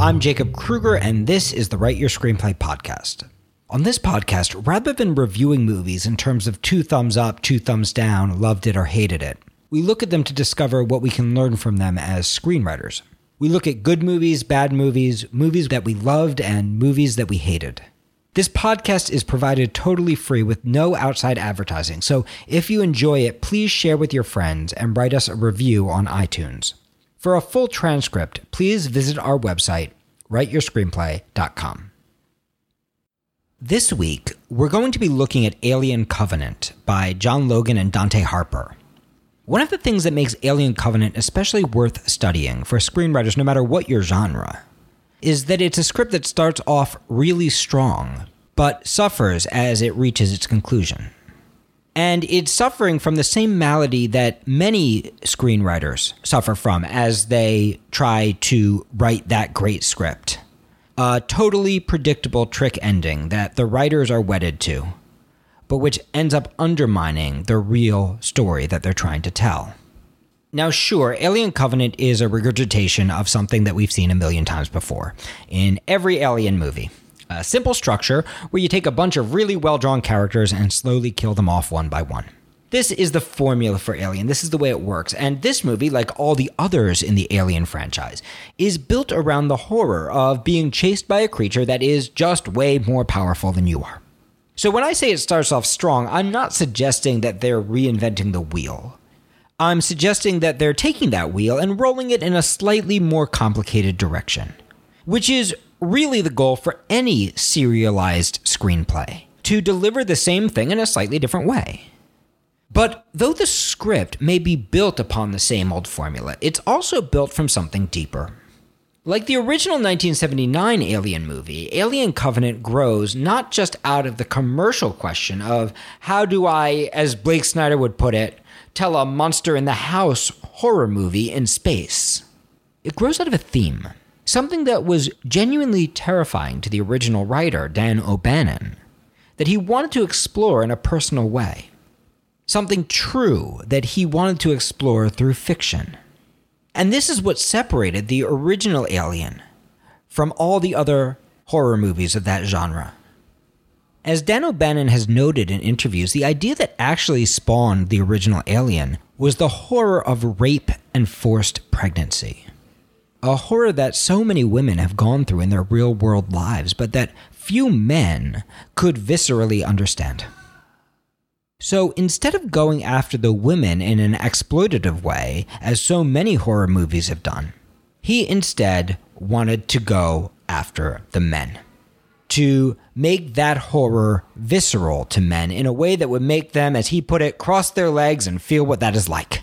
I'm Jacob Krueger, and this is the Write Your Screenplay podcast. On this podcast, rather than reviewing movies in terms of two thumbs up, two thumbs down, loved it or hated it, we look at them to discover what we can learn from them as screenwriters. We look at good movies, bad movies, movies that we loved, and movies that we hated. This podcast is provided totally free with no outside advertising, so if you enjoy it, please share with your friends and write us a review on iTunes. For a full transcript, please visit our website, writeyourscreenplay.com. This week, we're going to be looking at Alien Covenant by John Logan and Dante Harper. One of the things that makes Alien Covenant especially worth studying for screenwriters, no matter what your genre, is that it's a script that starts off really strong, but suffers as it reaches its conclusion. And it's suffering from the same malady that many screenwriters suffer from as they try to write that great script. A totally predictable trick ending that the writers are wedded to, but which ends up undermining the real story that they're trying to tell. Now, sure, Alien Covenant is a regurgitation of something that we've seen a million times before in every Alien movie. A simple structure where you take a bunch of really well drawn characters and slowly kill them off one by one. This is the formula for Alien. This is the way it works. And this movie, like all the others in the Alien franchise, is built around the horror of being chased by a creature that is just way more powerful than you are. So when I say it starts off strong, I'm not suggesting that they're reinventing the wheel. I'm suggesting that they're taking that wheel and rolling it in a slightly more complicated direction, which is really the goal for any serialized screenplay to deliver the same thing in a slightly different way. But though the script may be built upon the same old formula, it's also built from something deeper. Like the original 1979 Alien movie, Alien Covenant grows not just out of the commercial question of how do I, as Blake Snyder would put it, tell a monster in the house horror movie in space. It grows out of a theme, something that was genuinely terrifying to the original writer, Dan O'Bannon, that he wanted to explore in a personal way. Something true that he wanted to explore through fiction. And this is what separated the original Alien from all the other horror movies of that genre. As Dan O'Bannon has noted in interviews, the idea that actually spawned the original Alien was the horror of rape and forced pregnancy. A horror that so many women have gone through in their real world lives, but that few men could viscerally understand. So instead of going after the women in an exploitative way, as so many horror movies have done, he instead wanted to go after the men to make that horror visceral to men in a way that would make them, as he put it, cross their legs and feel what that is like.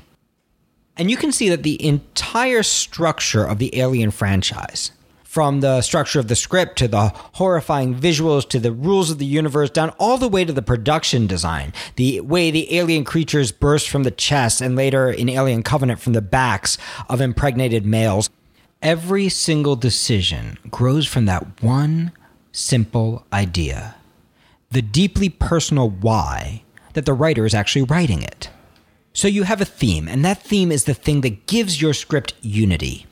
And you can see that the entire structure of the Alien franchise, from the structure of the script to the horrifying visuals to the rules of the universe, down all the way to the production design, the way the alien creatures burst from the chest and later in Alien Covenant from the backs of impregnated males. Every single decision grows from that one simple idea the deeply personal why that the writer is actually writing it. So you have a theme, and that theme is the thing that gives your script unity.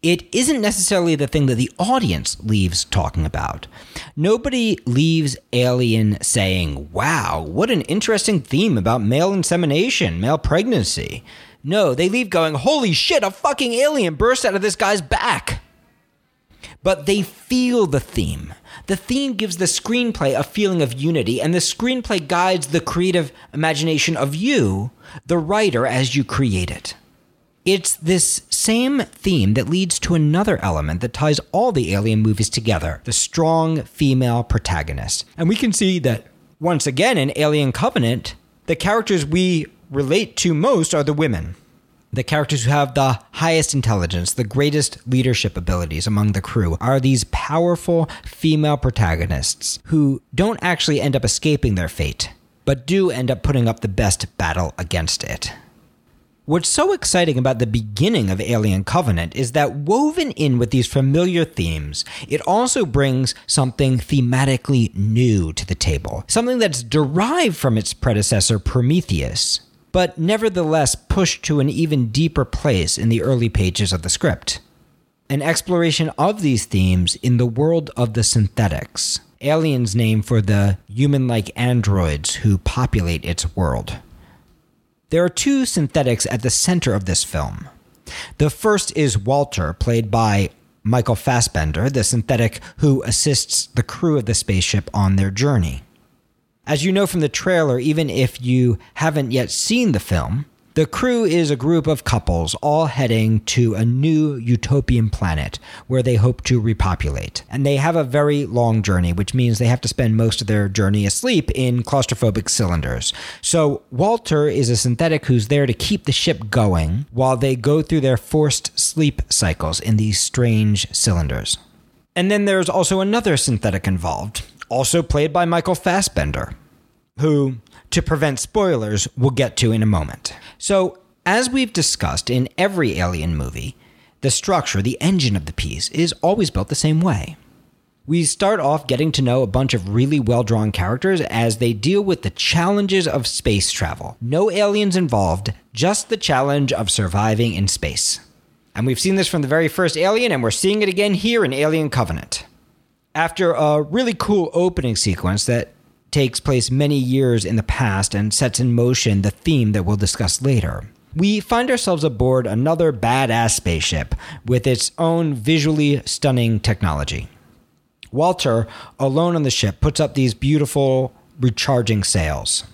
It isn't necessarily the thing that the audience leaves talking about. Nobody leaves Alien saying, wow, what an interesting theme about male insemination, male pregnancy. No, they leave going, holy shit, a fucking alien burst out of this guy's back. But they feel the theme. The theme gives the screenplay a feeling of unity, and the screenplay guides the creative imagination of you, the writer, as you create it. It's this same theme that leads to another element that ties all the Alien movies together the strong female protagonist. And we can see that once again in Alien Covenant, the characters we relate to most are the women the characters who have the highest intelligence, the greatest leadership abilities among the crew, are these powerful female protagonists who don't actually end up escaping their fate, but do end up putting up the best battle against it. What's so exciting about the beginning of Alien Covenant is that woven in with these familiar themes, it also brings something thematically new to the table, something that's derived from its predecessor Prometheus but nevertheless pushed to an even deeper place in the early pages of the script. an exploration of these themes in the world of the synthetics, aliens' name for the human like androids who populate its world. There are two synthetics at the center of this film. The first is Walter, played by Michael Fassbender, the synthetic who assists the crew of the spaceship on their journey. As you know from the trailer, even if you haven't yet seen the film, the crew is a group of couples all heading to a new utopian planet where they hope to repopulate. And they have a very long journey, which means they have to spend most of their journey asleep in claustrophobic cylinders. So Walter is a synthetic who's there to keep the ship going while they go through their forced sleep cycles in these strange cylinders. And then there's also another synthetic involved, also played by Michael Fassbender, who to prevent spoilers we'll get to in a moment. So, as we've discussed in every Alien movie, the structure, the engine of the piece, is always built the same way. We start off getting to know a bunch of really well drawn characters as they deal with the challenges of space travel. No aliens involved, just the challenge of surviving in space. And we've seen this from the very first Alien, and we're seeing it again here in Alien Covenant. After a really cool opening sequence that takes place many years in the past and sets in motion the theme that we'll discuss later. We find ourselves aboard another badass spaceship with its own visually stunning technology. Walter, alone on the ship, puts up these beautiful recharging sails.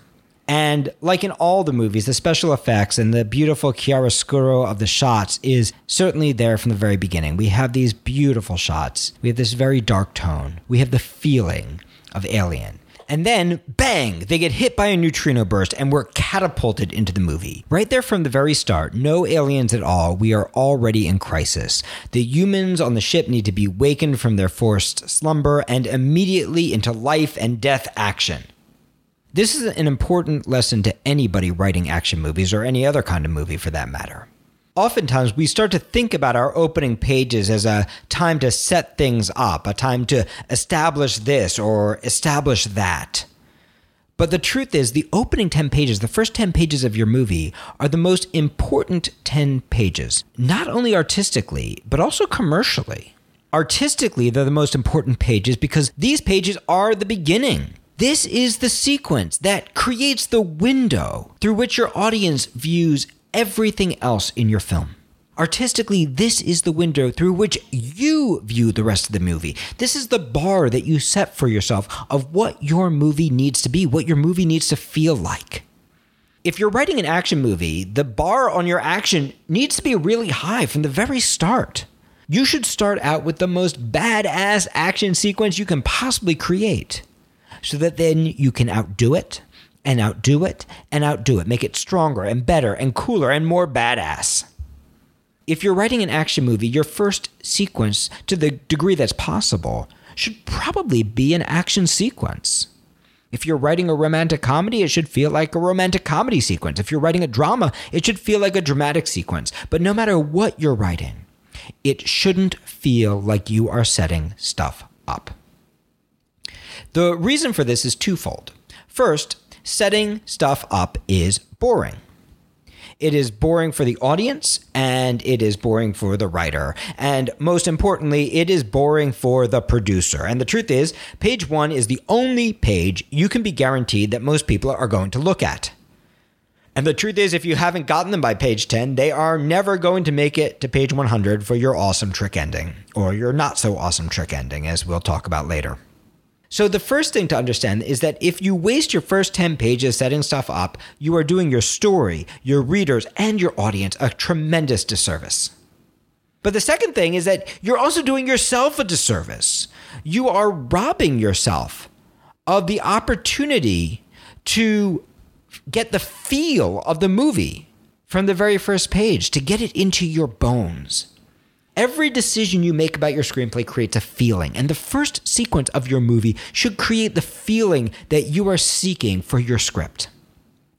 And like in all the movies, the special effects and the beautiful chiaroscuro of the shots is certainly there from the very beginning. We have these beautiful shots. We have this very dark tone. We have the feeling of Alien. And then, bang, they get hit by a neutrino burst and we're catapulted into the movie. Right there from the very start, no aliens at all. We are already in crisis. The humans on the ship need to be wakened from their forced slumber and immediately into life and death action. This is an important lesson to anybody writing action movies or any other kind of movie for that matter oftentimes we start to think about our opening pages as a time to set things up, a time to establish this or establish that. But the truth is, the opening 10 pages, the first 10 pages of your movie, are the most important 10 pages, not only artistically, but also commercially. Artistically, they're the most important pages because these pages are the beginning. This is the sequence that creates the window through which your audience views everything else in your film. Artistically, this is the window through which you view the rest of the movie. This is the bar that you set for yourself of what your movie needs to be, what your movie needs to feel like. If you're writing an action movie, the bar on your action needs to be really high from the very start. You should start out with the most badass action sequence you can possibly create so that then you can outdo it and outdo it and outdo it. Make it stronger and better and cooler and more badass. If you're writing an action movie, your first sequence, to the degree that's possible, should probably be an action sequence. If you're writing a romantic comedy, it should feel like a romantic comedy sequence. If you're writing a drama, it should feel like a dramatic sequence. But no matter what you're writing, it shouldn't feel like you are setting stuff up. The reason for this is twofold. First, setting stuff up is boring. It is boring for the audience and it is boring for the writer. And most importantly, it is boring for the producer. And the truth is, page one is the only page you can be guaranteed that most people are going to look at. And the truth is, if you haven't gotten them by page 10, they are never going to make it to page 100 for your awesome trick ending, or your not so awesome trick ending, as we'll talk about later. So, the first thing to understand is that if you waste your first 10 pages setting stuff up, you are doing your story, your readers, and your audience a tremendous disservice. But the second thing is that you're also doing yourself a disservice. You are robbing yourself of the opportunity to get the feel of the movie from the very first page, to get it into your bones. Every decision you make about your screenplay creates a feeling, and the first sequence of your movie should create the feeling that you are seeking for your script.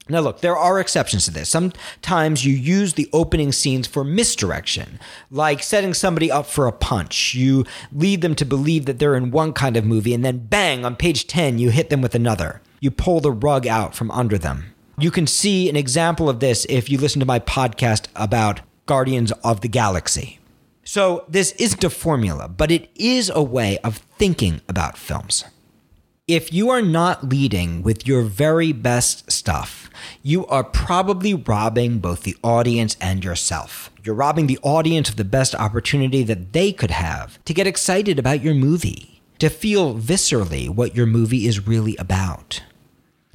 Now, look, there are exceptions to this. Sometimes you use the opening scenes for misdirection, like setting somebody up for a punch. You lead them to believe that they're in one kind of movie, and then bang, on page 10, you hit them with another. You pull the rug out from under them. You can see an example of this if you listen to my podcast about Guardians of the Galaxy. So, this isn't a formula, but it is a way of thinking about films. If you are not leading with your very best stuff, you are probably robbing both the audience and yourself. You're robbing the audience of the best opportunity that they could have to get excited about your movie, to feel viscerally what your movie is really about.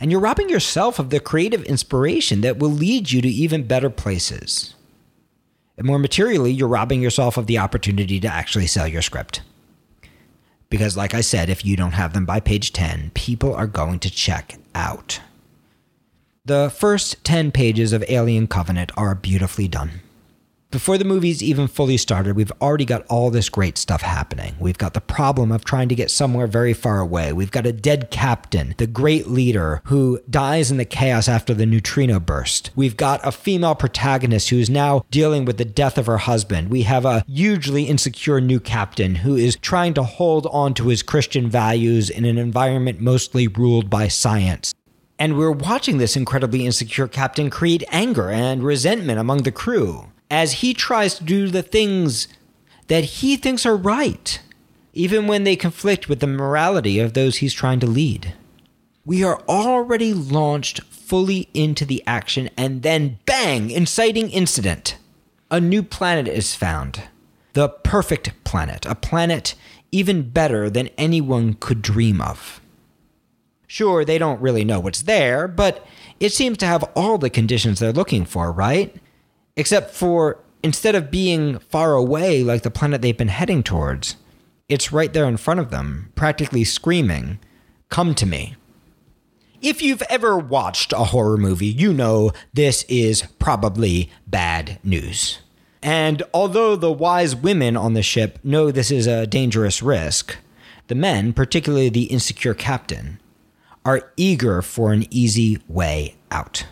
And you're robbing yourself of the creative inspiration that will lead you to even better places. And more materially, you're robbing yourself of the opportunity to actually sell your script. Because, like I said, if you don't have them by page 10, people are going to check out. The first 10 pages of Alien Covenant are beautifully done. Before the movie's even fully started, we've already got all this great stuff happening. We've got the problem of trying to get somewhere very far away. We've got a dead captain, the great leader who dies in the chaos after the neutrino burst. We've got a female protagonist who is now dealing with the death of her husband. We have a hugely insecure new captain who is trying to hold on to his Christian values in an environment mostly ruled by science. And we're watching this incredibly insecure captain create anger and resentment among the crew as he tries to do the things that he thinks are right, even when they conflict with the morality of those he's trying to lead. We are already launched fully into the action, and then bang, inciting incident. A new planet is found. The perfect planet, a planet even better than anyone could dream of. Sure, they don't really know what's there, but it seems to have all the conditions they're looking for, right? Except for instead of being far away like the planet they've been heading towards, it's right there in front of them, practically screaming, Come to me. If you've ever watched a horror movie, you know this is probably bad news. And although the wise women on the ship know this is a dangerous risk, the men, particularly the insecure captain, are eager for an easy way out.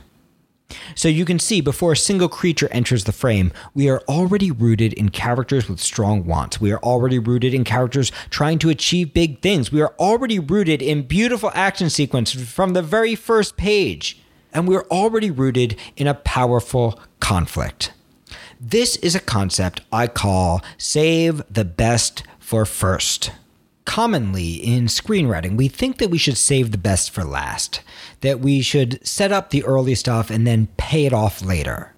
So you can see before a single creature enters the frame, we are already rooted in characters with strong wants. We are already rooted in characters trying to achieve big things. We are already rooted in beautiful action sequences from the very first page. And we're already rooted in a powerful conflict. This is a concept I call save the best for first. Commonly in screenwriting, we think that we should save the best for last, that we should set up the early stuff and then pay it off later.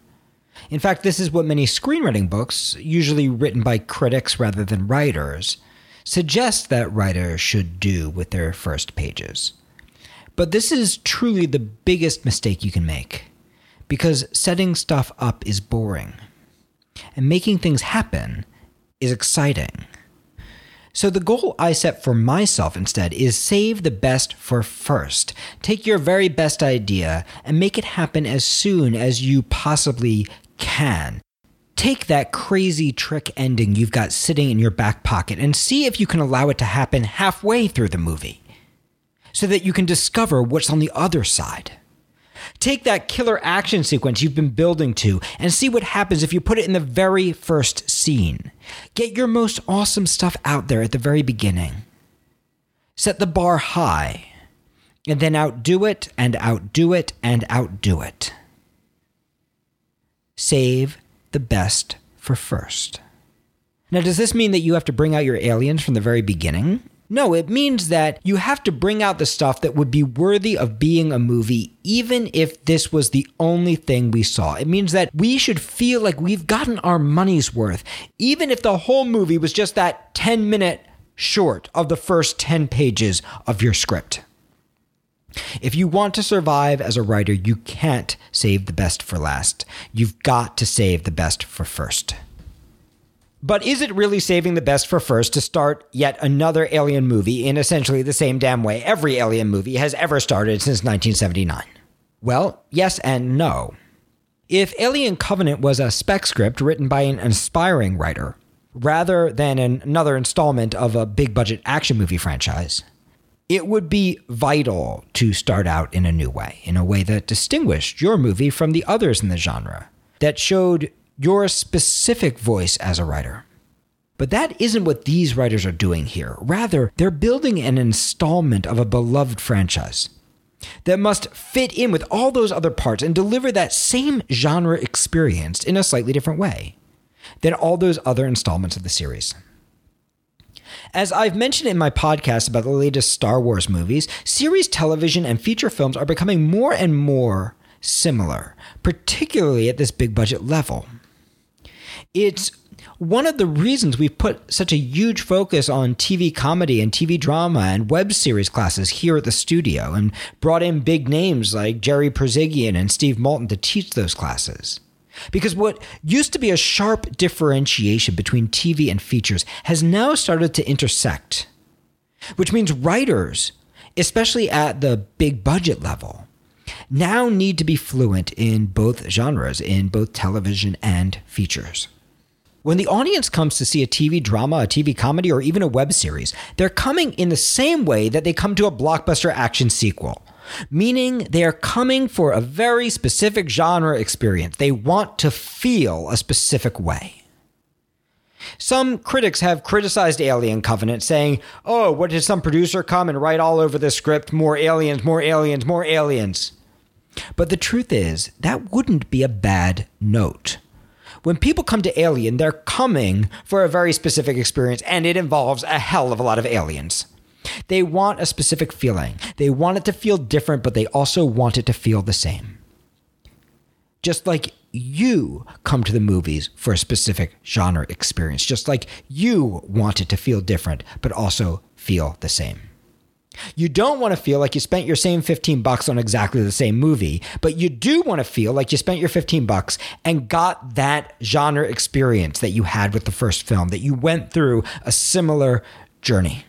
In fact, this is what many screenwriting books, usually written by critics rather than writers, suggest that writers should do with their first pages. But this is truly the biggest mistake you can make, because setting stuff up is boring, and making things happen is exciting. So the goal I set for myself instead is save the best for first. Take your very best idea and make it happen as soon as you possibly can. Take that crazy trick ending you've got sitting in your back pocket and see if you can allow it to happen halfway through the movie so that you can discover what's on the other side. Take that killer action sequence you've been building to and see what happens if you put it in the very first scene. Get your most awesome stuff out there at the very beginning. Set the bar high, and then outdo it and outdo it and outdo it. Save the best for first. Now, does this mean that you have to bring out your aliens from the very beginning? No, it means that you have to bring out the stuff that would be worthy of being a movie, even if this was the only thing we saw. It means that we should feel like we've gotten our money's worth, even if the whole movie was just that 10 minute short of the first 10 pages of your script. If you want to survive as a writer, you can't save the best for last. You've got to save the best for first. But is it really saving the best for first to start yet another Alien movie in essentially the same damn way every Alien movie has ever started since 1979? Well, yes and no. If Alien Covenant was a spec script written by an aspiring writer, rather than an, another installment of a big budget action movie franchise, it would be vital to start out in a new way, in a way that distinguished your movie from the others in the genre, that showed your specific voice as a writer. But that isn't what these writers are doing here. Rather, they're building an installment of a beloved franchise that must fit in with all those other parts and deliver that same genre experience in a slightly different way. than all those other installments of the series. As I've mentioned in my podcast about the latest Star Wars movies, series television and feature films are becoming more and more similar, particularly at this big budget level. It's one of the reasons we've put such a huge focus on TV comedy and TV drama and web series classes here at the studio and brought in big names like Jerry Perzigian and Steve Malton to teach those classes. Because what used to be a sharp differentiation between TV and features has now started to intersect, which means writers, especially at the big budget level, now need to be fluent in both genres, in both television and features. When the audience comes to see a TV drama, a TV comedy, or even a web series, they're coming in the same way that they come to a blockbuster action sequel meaning they are coming for a very specific genre experience. They want to feel a specific way. Some critics have criticized Alien Covenant, saying, Oh, what did some producer come and write all over the script? More aliens, more aliens, more aliens. But the truth is, that wouldn't be a bad note. When people come to Alien, they're coming for a very specific experience, and it involves a hell of a lot of aliens. They want a specific feeling. They want it to feel different, but they also want it to feel the same. Just like you come to the movies for a specific genre experience, just like you want it to feel different, but also feel the same. You don't want to feel like you spent your same 15 bucks on exactly the same movie, but you do want to feel like you spent your 15 bucks and got that genre experience that you had with the first film, that you went through a similar journey.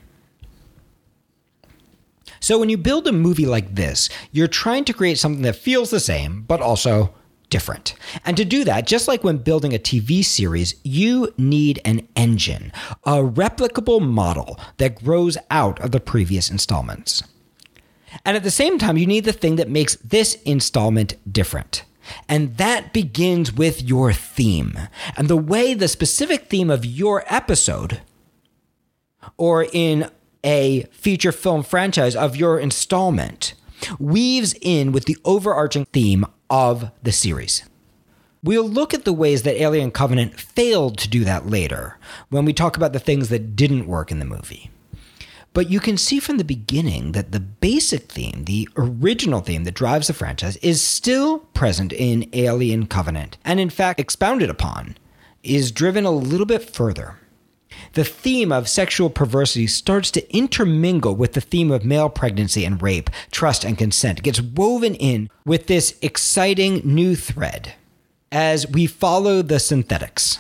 So when you build a movie like this, you're trying to create something that feels the same, but also different. And to do that, just like when building a TV series, you need an engine, a replicable model that grows out of the previous installments. And at the same time, you need the thing that makes this installment different. And that begins with your theme and the way the specific theme of your episode, or in a feature film franchise of your installment weaves in with the overarching theme of the series. We'll look at the ways that Alien Covenant failed to do that later when we talk about the things that didn't work in the movie. But you can see from the beginning that the basic theme, the original theme that drives the franchise, is still present in Alien Covenant, and in fact expounded upon, is driven a little bit further the theme of sexual perversity starts to intermingle with the theme of male pregnancy and rape, trust and consent. It gets woven in with this exciting new thread as we follow the synthetics.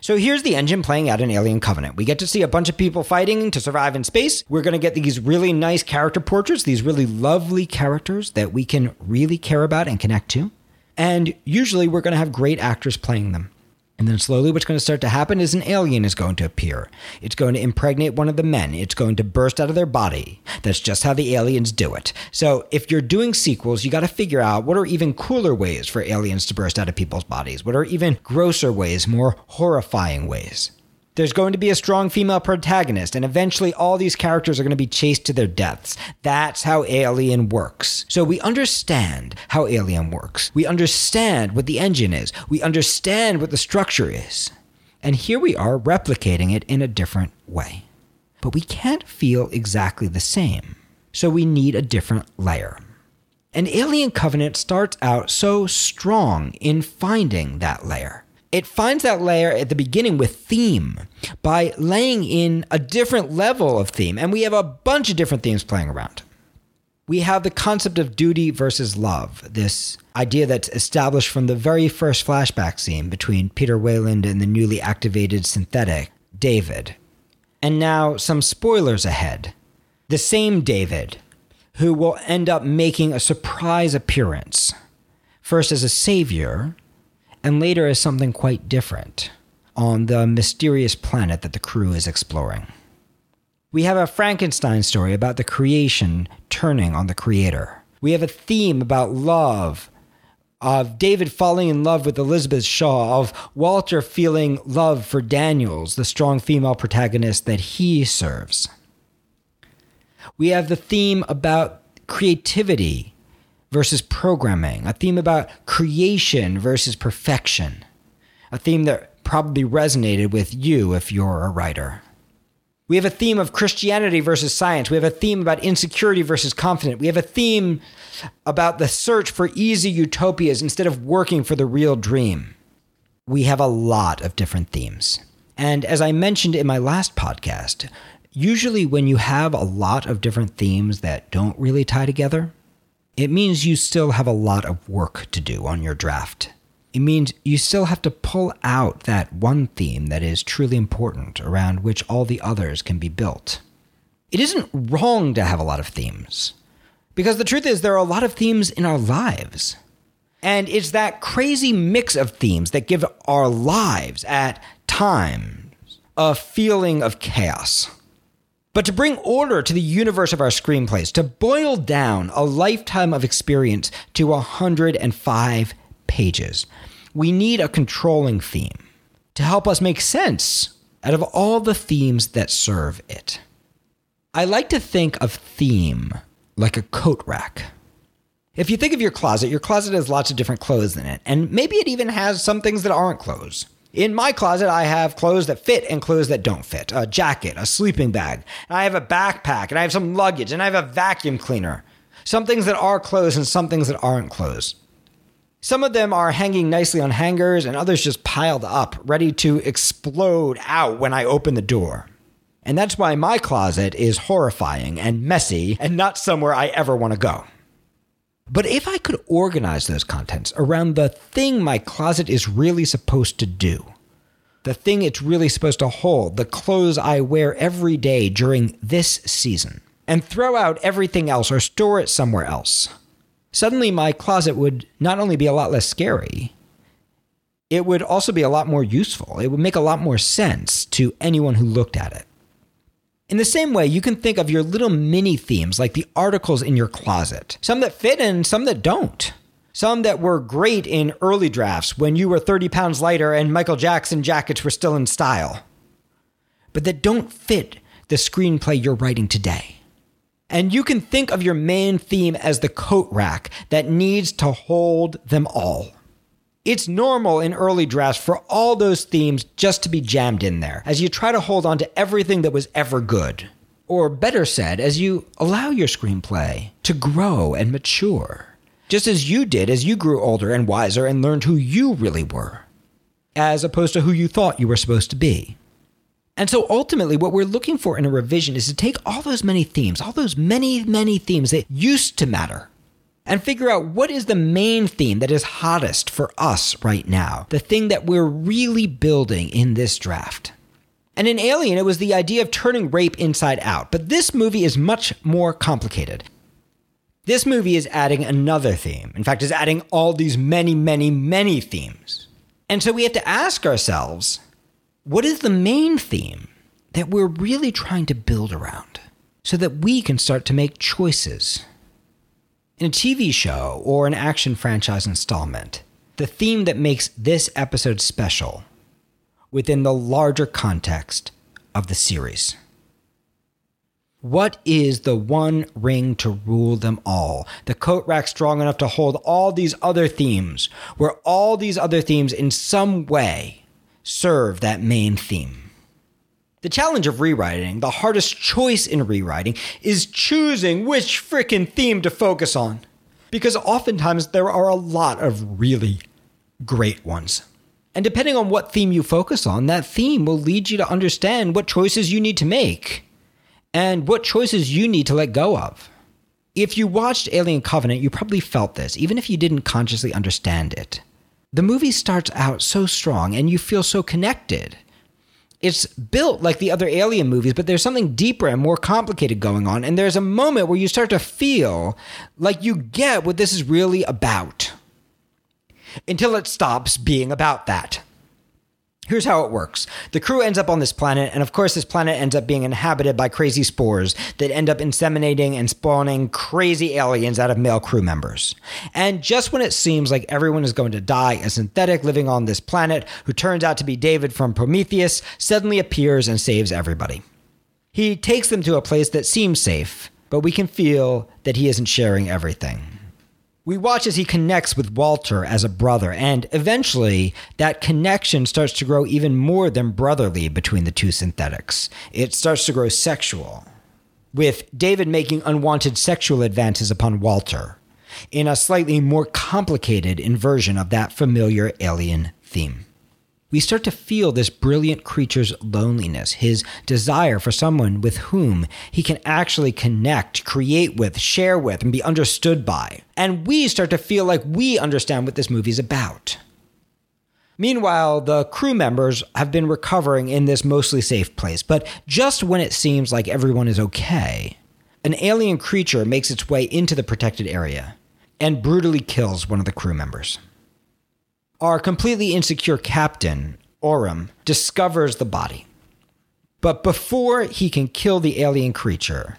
So here's the engine playing out in Alien Covenant. We get to see a bunch of people fighting to survive in space. We're going to get these really nice character portraits, these really lovely characters that we can really care about and connect to. And usually we're going to have great actors playing them. And then slowly, what's going to start to happen is an alien is going to appear. It's going to impregnate one of the men. It's going to burst out of their body. That's just how the aliens do it. So, if you're doing sequels, you got to figure out what are even cooler ways for aliens to burst out of people's bodies? What are even grosser ways, more horrifying ways? There's going to be a strong female protagonist, and eventually all these characters are going to be chased to their deaths. That's how Alien works. So we understand how Alien works. We understand what the engine is. We understand what the structure is. And here we are replicating it in a different way. But we can't feel exactly the same. So we need a different layer. And Alien Covenant starts out so strong in finding that layer it finds that layer at the beginning with theme by laying in a different level of theme. And we have a bunch of different themes playing around. We have the concept of duty versus love, this idea that's established from the very first flashback scene between Peter Weyland and the newly activated synthetic, David. And now, some spoilers ahead. The same David, who will end up making a surprise appearance, first as a savior and later as something quite different on the mysterious planet that the crew is exploring. We have a Frankenstein story about the creation turning on the creator. We have a theme about love, of David falling in love with Elizabeth Shaw, of Walter feeling love for Daniels, the strong female protagonist that he serves. We have the theme about creativity versus programming, a theme about creation versus perfection, a theme that probably resonated with you if you're a writer. We have a theme of Christianity versus science. We have a theme about insecurity versus confidence. We have a theme about the search for easy utopias instead of working for the real dream. We have a lot of different themes. And as I mentioned in my last podcast, usually when you have a lot of different themes that don't really tie together, it means you still have a lot of work to do on your draft. It means you still have to pull out that one theme that is truly important around which all the others can be built. It isn't wrong to have a lot of themes, because the truth is, there are a lot of themes in our lives. And it's that crazy mix of themes that give our lives at times a feeling of chaos. But to bring order to the universe of our screenplays, to boil down a lifetime of experience to 105 pages, we need a controlling theme to help us make sense out of all the themes that serve it. I like to think of theme like a coat rack. If you think of your closet, your closet has lots of different clothes in it, and maybe it even has some things that aren't clothes. In my closet, I have clothes that fit and clothes that don't fit a jacket, a sleeping bag, I have a backpack, and I have some luggage, and I have a vacuum cleaner. Some things that are clothes and some things that aren't clothes. Some of them are hanging nicely on hangers, and others just piled up, ready to explode out when I open the door. And that's why my closet is horrifying and messy and not somewhere I ever want to go. But if I could organize those contents around the thing my closet is really supposed to do, the thing it's really supposed to hold, the clothes I wear every day during this season, and throw out everything else or store it somewhere else, suddenly my closet would not only be a lot less scary, it would also be a lot more useful. It would make a lot more sense to anyone who looked at it. In the same way, you can think of your little mini themes like the articles in your closet, some that fit and some that don't. Some that were great in early drafts when you were 30 pounds lighter and Michael Jackson jackets were still in style, but that don't fit the screenplay you're writing today. And you can think of your main theme as the coat rack that needs to hold them all. It's normal in early drafts for all those themes just to be jammed in there as you try to hold on to everything that was ever good. Or better said, as you allow your screenplay to grow and mature, just as you did as you grew older and wiser and learned who you really were, as opposed to who you thought you were supposed to be. And so ultimately, what we're looking for in a revision is to take all those many themes, all those many, many themes that used to matter, and figure out what is the main theme that is hottest for us right now, the thing that we're really building in this draft. And in Alien, it was the idea of turning rape inside out, but this movie is much more complicated. This movie is adding another theme. In fact, is adding all these many, many, many themes. And so we have to ask ourselves what is the main theme that we're really trying to build around so that we can start to make choices in a TV show or an action franchise installment, the theme that makes this episode special within the larger context of the series. What is the one ring to rule them all? The coat rack strong enough to hold all these other themes, where all these other themes in some way serve that main theme. The challenge of rewriting, the hardest choice in rewriting, is choosing which frickin' theme to focus on. Because oftentimes there are a lot of really great ones. And depending on what theme you focus on, that theme will lead you to understand what choices you need to make and what choices you need to let go of. If you watched Alien Covenant, you probably felt this, even if you didn't consciously understand it. The movie starts out so strong and you feel so connected it's built like the other alien movies, but there's something deeper and more complicated going on. And there's a moment where you start to feel like you get what this is really about until it stops being about that. Here's how it works. The crew ends up on this planet, and of course, this planet ends up being inhabited by crazy spores that end up inseminating and spawning crazy aliens out of male crew members. And just when it seems like everyone is going to die, a synthetic living on this planet, who turns out to be David from Prometheus, suddenly appears and saves everybody. He takes them to a place that seems safe, but we can feel that he isn't sharing everything. We watch as he connects with Walter as a brother, and eventually that connection starts to grow even more than brotherly between the two synthetics. It starts to grow sexual, with David making unwanted sexual advances upon Walter in a slightly more complicated inversion of that familiar alien theme we start to feel this brilliant creature's loneliness, his desire for someone with whom he can actually connect, create with, share with, and be understood by. And we start to feel like we understand what this movie's about. Meanwhile, the crew members have been recovering in this mostly safe place, but just when it seems like everyone is okay, an alien creature makes its way into the protected area and brutally kills one of the crew members. Our completely insecure captain, Oram, discovers the body. But before he can kill the alien creature,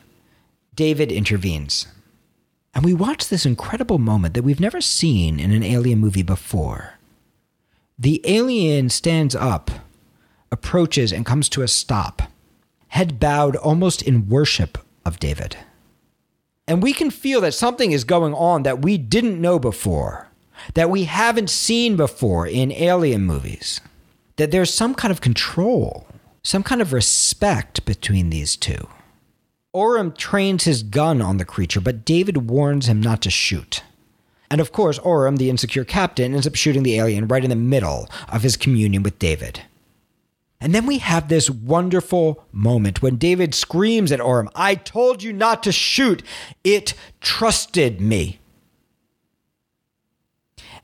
David intervenes. And we watch this incredible moment that we've never seen in an alien movie before. The alien stands up, approaches, and comes to a stop, head bowed almost in worship of David. And we can feel that something is going on that we didn't know before that we haven't seen before in alien movies. That there's some kind of control, some kind of respect between these two. Oram trains his gun on the creature, but David warns him not to shoot. And of course, Oram, the insecure captain, ends up shooting the alien right in the middle of his communion with David. And then we have this wonderful moment when David screams at Oram, I told you not to shoot. It trusted me.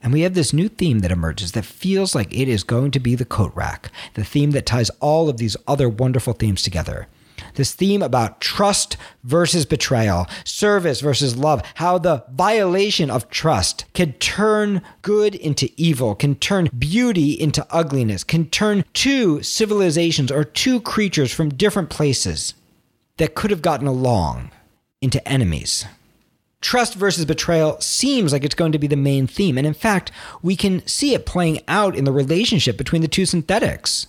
And we have this new theme that emerges that feels like it is going to be the coat rack, the theme that ties all of these other wonderful themes together. This theme about trust versus betrayal, service versus love, how the violation of trust can turn good into evil, can turn beauty into ugliness, can turn two civilizations or two creatures from different places that could have gotten along into enemies trust versus betrayal seems like it's going to be the main theme. And in fact, we can see it playing out in the relationship between the two synthetics.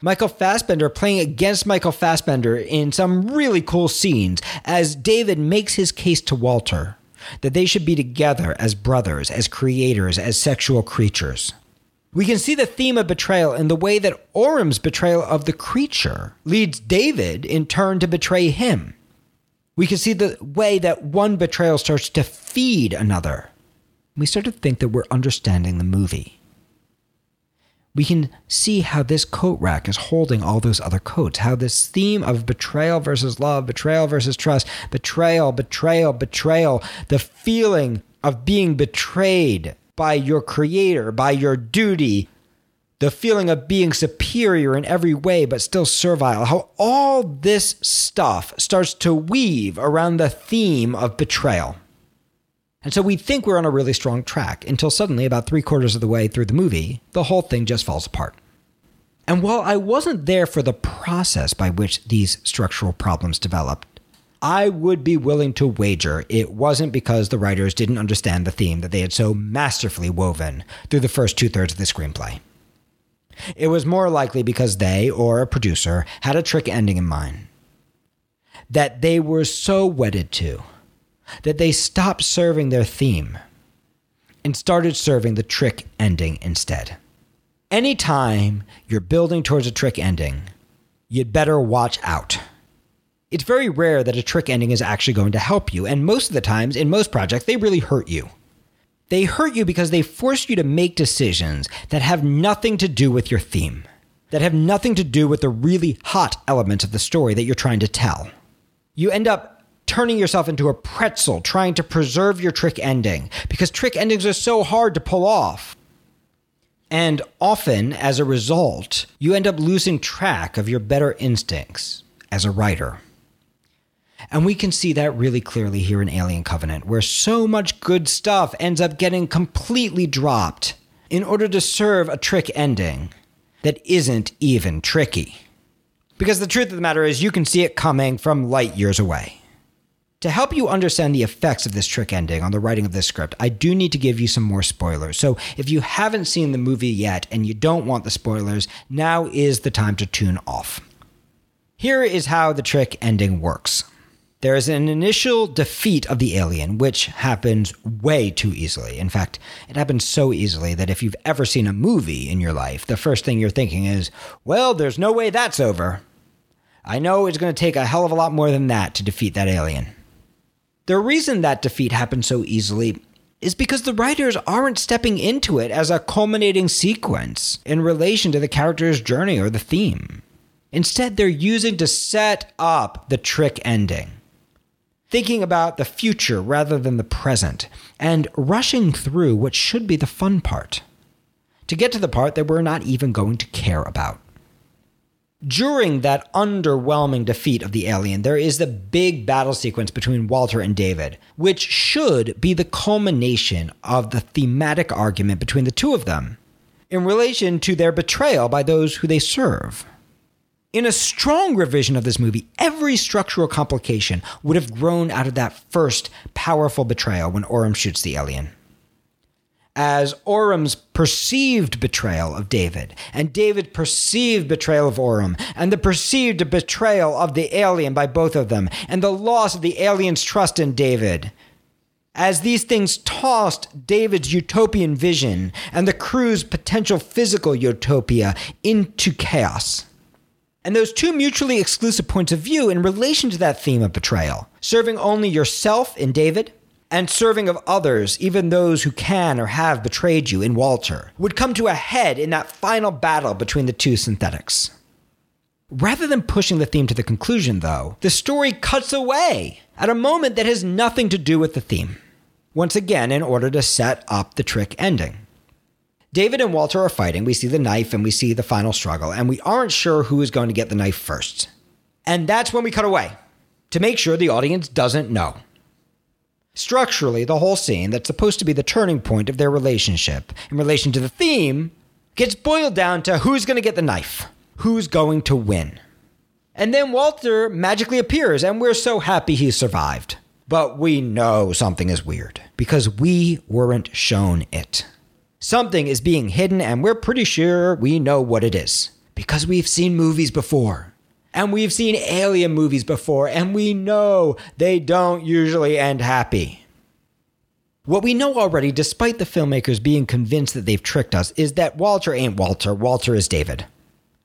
Michael Fassbender playing against Michael Fassbender in some really cool scenes as David makes his case to Walter that they should be together as brothers, as creators, as sexual creatures. We can see the theme of betrayal in the way that Oram's betrayal of the creature leads David in turn to betray him. We can see the way that one betrayal starts to feed another. We start to think that we're understanding the movie. We can see how this coat rack is holding all those other coats, how this theme of betrayal versus love, betrayal versus trust, betrayal, betrayal, betrayal, the feeling of being betrayed by your creator, by your duty, the feeling of being superior in every way but still servile, how all this stuff starts to weave around the theme of betrayal. And so we think we're on a really strong track until suddenly, about three quarters of the way through the movie, the whole thing just falls apart. And while I wasn't there for the process by which these structural problems developed, I would be willing to wager it wasn't because the writers didn't understand the theme that they had so masterfully woven through the first two thirds of the screenplay. It was more likely because they, or a producer, had a trick ending in mind that they were so wedded to that they stopped serving their theme and started serving the trick ending instead. Anytime you're building towards a trick ending, you'd better watch out. It's very rare that a trick ending is actually going to help you, and most of the times, in most projects, they really hurt you. They hurt you because they force you to make decisions that have nothing to do with your theme, that have nothing to do with the really hot elements of the story that you're trying to tell. You end up turning yourself into a pretzel trying to preserve your trick ending because trick endings are so hard to pull off. And often, as a result, you end up losing track of your better instincts as a writer. And we can see that really clearly here in Alien Covenant, where so much good stuff ends up getting completely dropped in order to serve a trick ending that isn't even tricky. Because the truth of the matter is, you can see it coming from light years away. To help you understand the effects of this trick ending on the writing of this script, I do need to give you some more spoilers. So if you haven't seen the movie yet and you don't want the spoilers, now is the time to tune off. Here is how the trick ending works. There is an initial defeat of the alien, which happens way too easily. In fact, it happens so easily that if you've ever seen a movie in your life, the first thing you're thinking is, well, there's no way that's over. I know it's going to take a hell of a lot more than that to defeat that alien. The reason that defeat happens so easily is because the writers aren't stepping into it as a culminating sequence in relation to the character's journey or the theme. Instead, they're using to set up the trick ending thinking about the future rather than the present, and rushing through what should be the fun part to get to the part that we're not even going to care about. During that underwhelming defeat of the alien, there is the big battle sequence between Walter and David, which should be the culmination of the thematic argument between the two of them in relation to their betrayal by those who they serve. In a strong revision of this movie, every structural complication would have grown out of that first powerful betrayal when Oram shoots the alien. As Oram's perceived betrayal of David, and David's perceived betrayal of Oram, and the perceived betrayal of the alien by both of them, and the loss of the alien's trust in David. As these things tossed David's utopian vision and the crew's potential physical utopia into chaos. And those two mutually exclusive points of view in relation to that theme of betrayal, serving only yourself in David and serving of others, even those who can or have betrayed you in Walter, would come to a head in that final battle between the two synthetics. Rather than pushing the theme to the conclusion, though, the story cuts away at a moment that has nothing to do with the theme. Once again, in order to set up the trick ending. David and Walter are fighting. We see the knife and we see the final struggle, and we aren't sure who is going to get the knife first. And that's when we cut away to make sure the audience doesn't know. Structurally, the whole scene that's supposed to be the turning point of their relationship in relation to the theme gets boiled down to who's going to get the knife, who's going to win. And then Walter magically appears, and we're so happy he survived. But we know something is weird because we weren't shown it. Something is being hidden, and we're pretty sure we know what it is because we've seen movies before. And we've seen alien movies before, and we know they don't usually end happy. What we know already, despite the filmmakers being convinced that they've tricked us, is that Walter ain't Walter, Walter is David.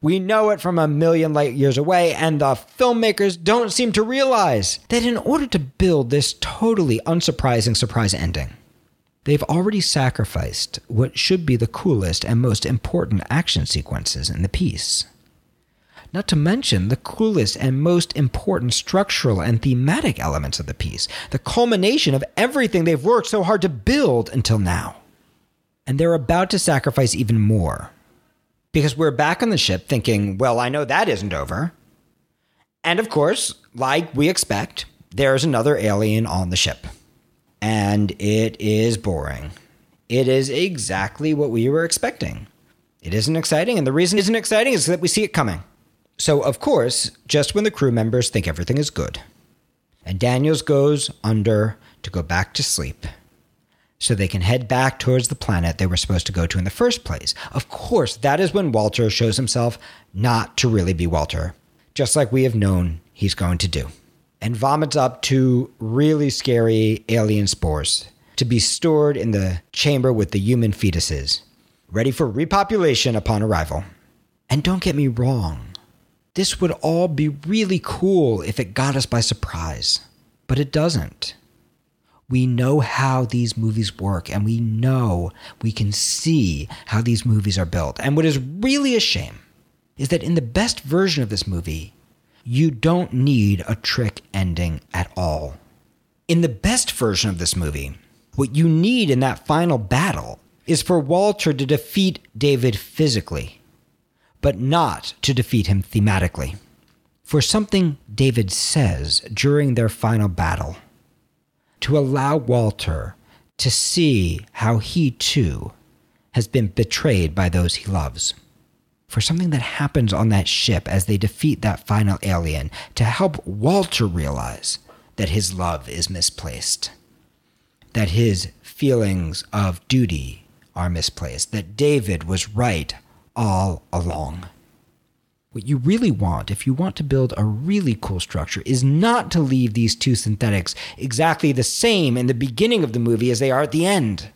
We know it from a million light years away, and the filmmakers don't seem to realize that in order to build this totally unsurprising surprise ending, They've already sacrificed what should be the coolest and most important action sequences in the piece. Not to mention the coolest and most important structural and thematic elements of the piece, the culmination of everything they've worked so hard to build until now. And they're about to sacrifice even more. Because we're back on the ship thinking, well, I know that isn't over. And of course, like we expect, there's another alien on the ship and it is boring. It is exactly what we were expecting. It isn't exciting, and the reason it isn't exciting is that we see it coming. So, of course, just when the crew members think everything is good, and Daniels goes under to go back to sleep so they can head back towards the planet they were supposed to go to in the first place. Of course, that is when Walter shows himself not to really be Walter, just like we have known he's going to do and vomits up two really scary alien spores to be stored in the chamber with the human fetuses, ready for repopulation upon arrival. And don't get me wrong, this would all be really cool if it got us by surprise, but it doesn't. We know how these movies work, and we know we can see how these movies are built. And what is really a shame is that in the best version of this movie, you don't need a trick ending at all. In the best version of this movie, what you need in that final battle is for Walter to defeat David physically, but not to defeat him thematically. For something David says during their final battle, to allow Walter to see how he too has been betrayed by those he loves for something that happens on that ship as they defeat that final alien to help Walter realize that his love is misplaced, that his feelings of duty are misplaced, that David was right all along. What you really want, if you want to build a really cool structure, is not to leave these two synthetics exactly the same in the beginning of the movie as they are at the end.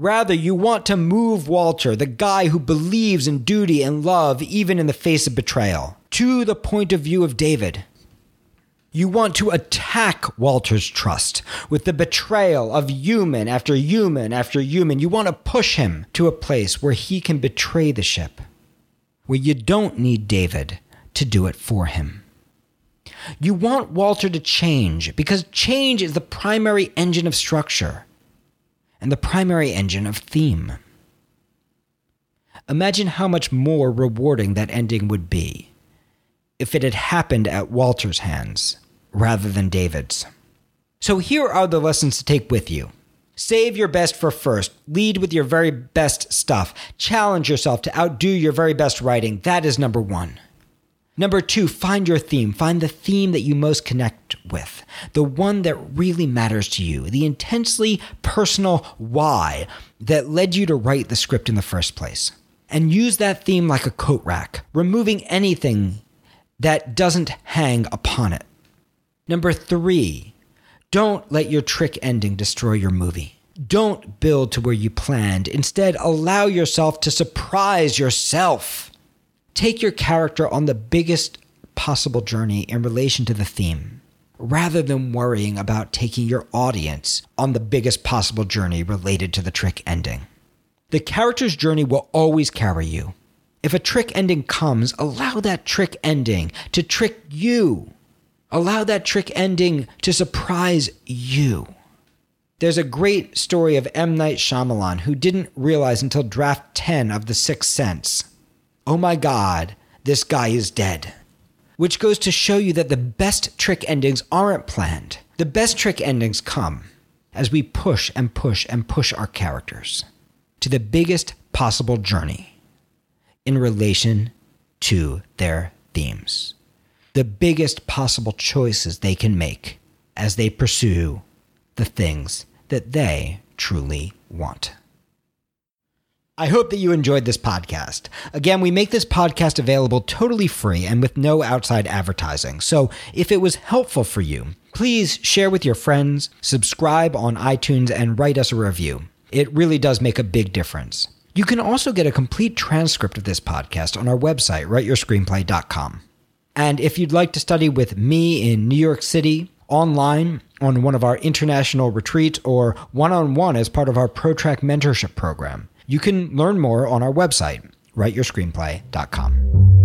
Rather, you want to move Walter, the guy who believes in duty and love even in the face of betrayal, to the point of view of David. You want to attack Walter's trust with the betrayal of human after human after human. You want to push him to a place where he can betray the ship, where you don't need David to do it for him. You want Walter to change because change is the primary engine of structure and the primary engine of theme. Imagine how much more rewarding that ending would be if it had happened at Walter's hands rather than David's. So here are the lessons to take with you. Save your best for first. Lead with your very best stuff. Challenge yourself to outdo your very best writing. That is number one. Number two, find your theme. Find the theme that you most connect with, the one that really matters to you, the intensely personal why that led you to write the script in the first place. And use that theme like a coat rack, removing anything that doesn't hang upon it. Number three, don't let your trick ending destroy your movie. Don't build to where you planned. Instead, allow yourself to surprise yourself. Take your character on the biggest possible journey in relation to the theme, rather than worrying about taking your audience on the biggest possible journey related to the trick ending. The character's journey will always carry you. If a trick ending comes, allow that trick ending to trick you. Allow that trick ending to surprise you. There's a great story of M. Night Shyamalan who didn't realize until draft 10 of The Sixth Sense oh my God, this guy is dead. Which goes to show you that the best trick endings aren't planned. The best trick endings come as we push and push and push our characters to the biggest possible journey in relation to their themes. The biggest possible choices they can make as they pursue the things that they truly want. I hope that you enjoyed this podcast. Again, we make this podcast available totally free and with no outside advertising. So if it was helpful for you, please share with your friends, subscribe on iTunes, and write us a review. It really does make a big difference. You can also get a complete transcript of this podcast on our website, writeyourscreenplay.com. And if you'd like to study with me in New York City, online, on one of our international retreats, or one on one as part of our ProTrack mentorship program, you can learn more on our website, writeyourscreenplay.com.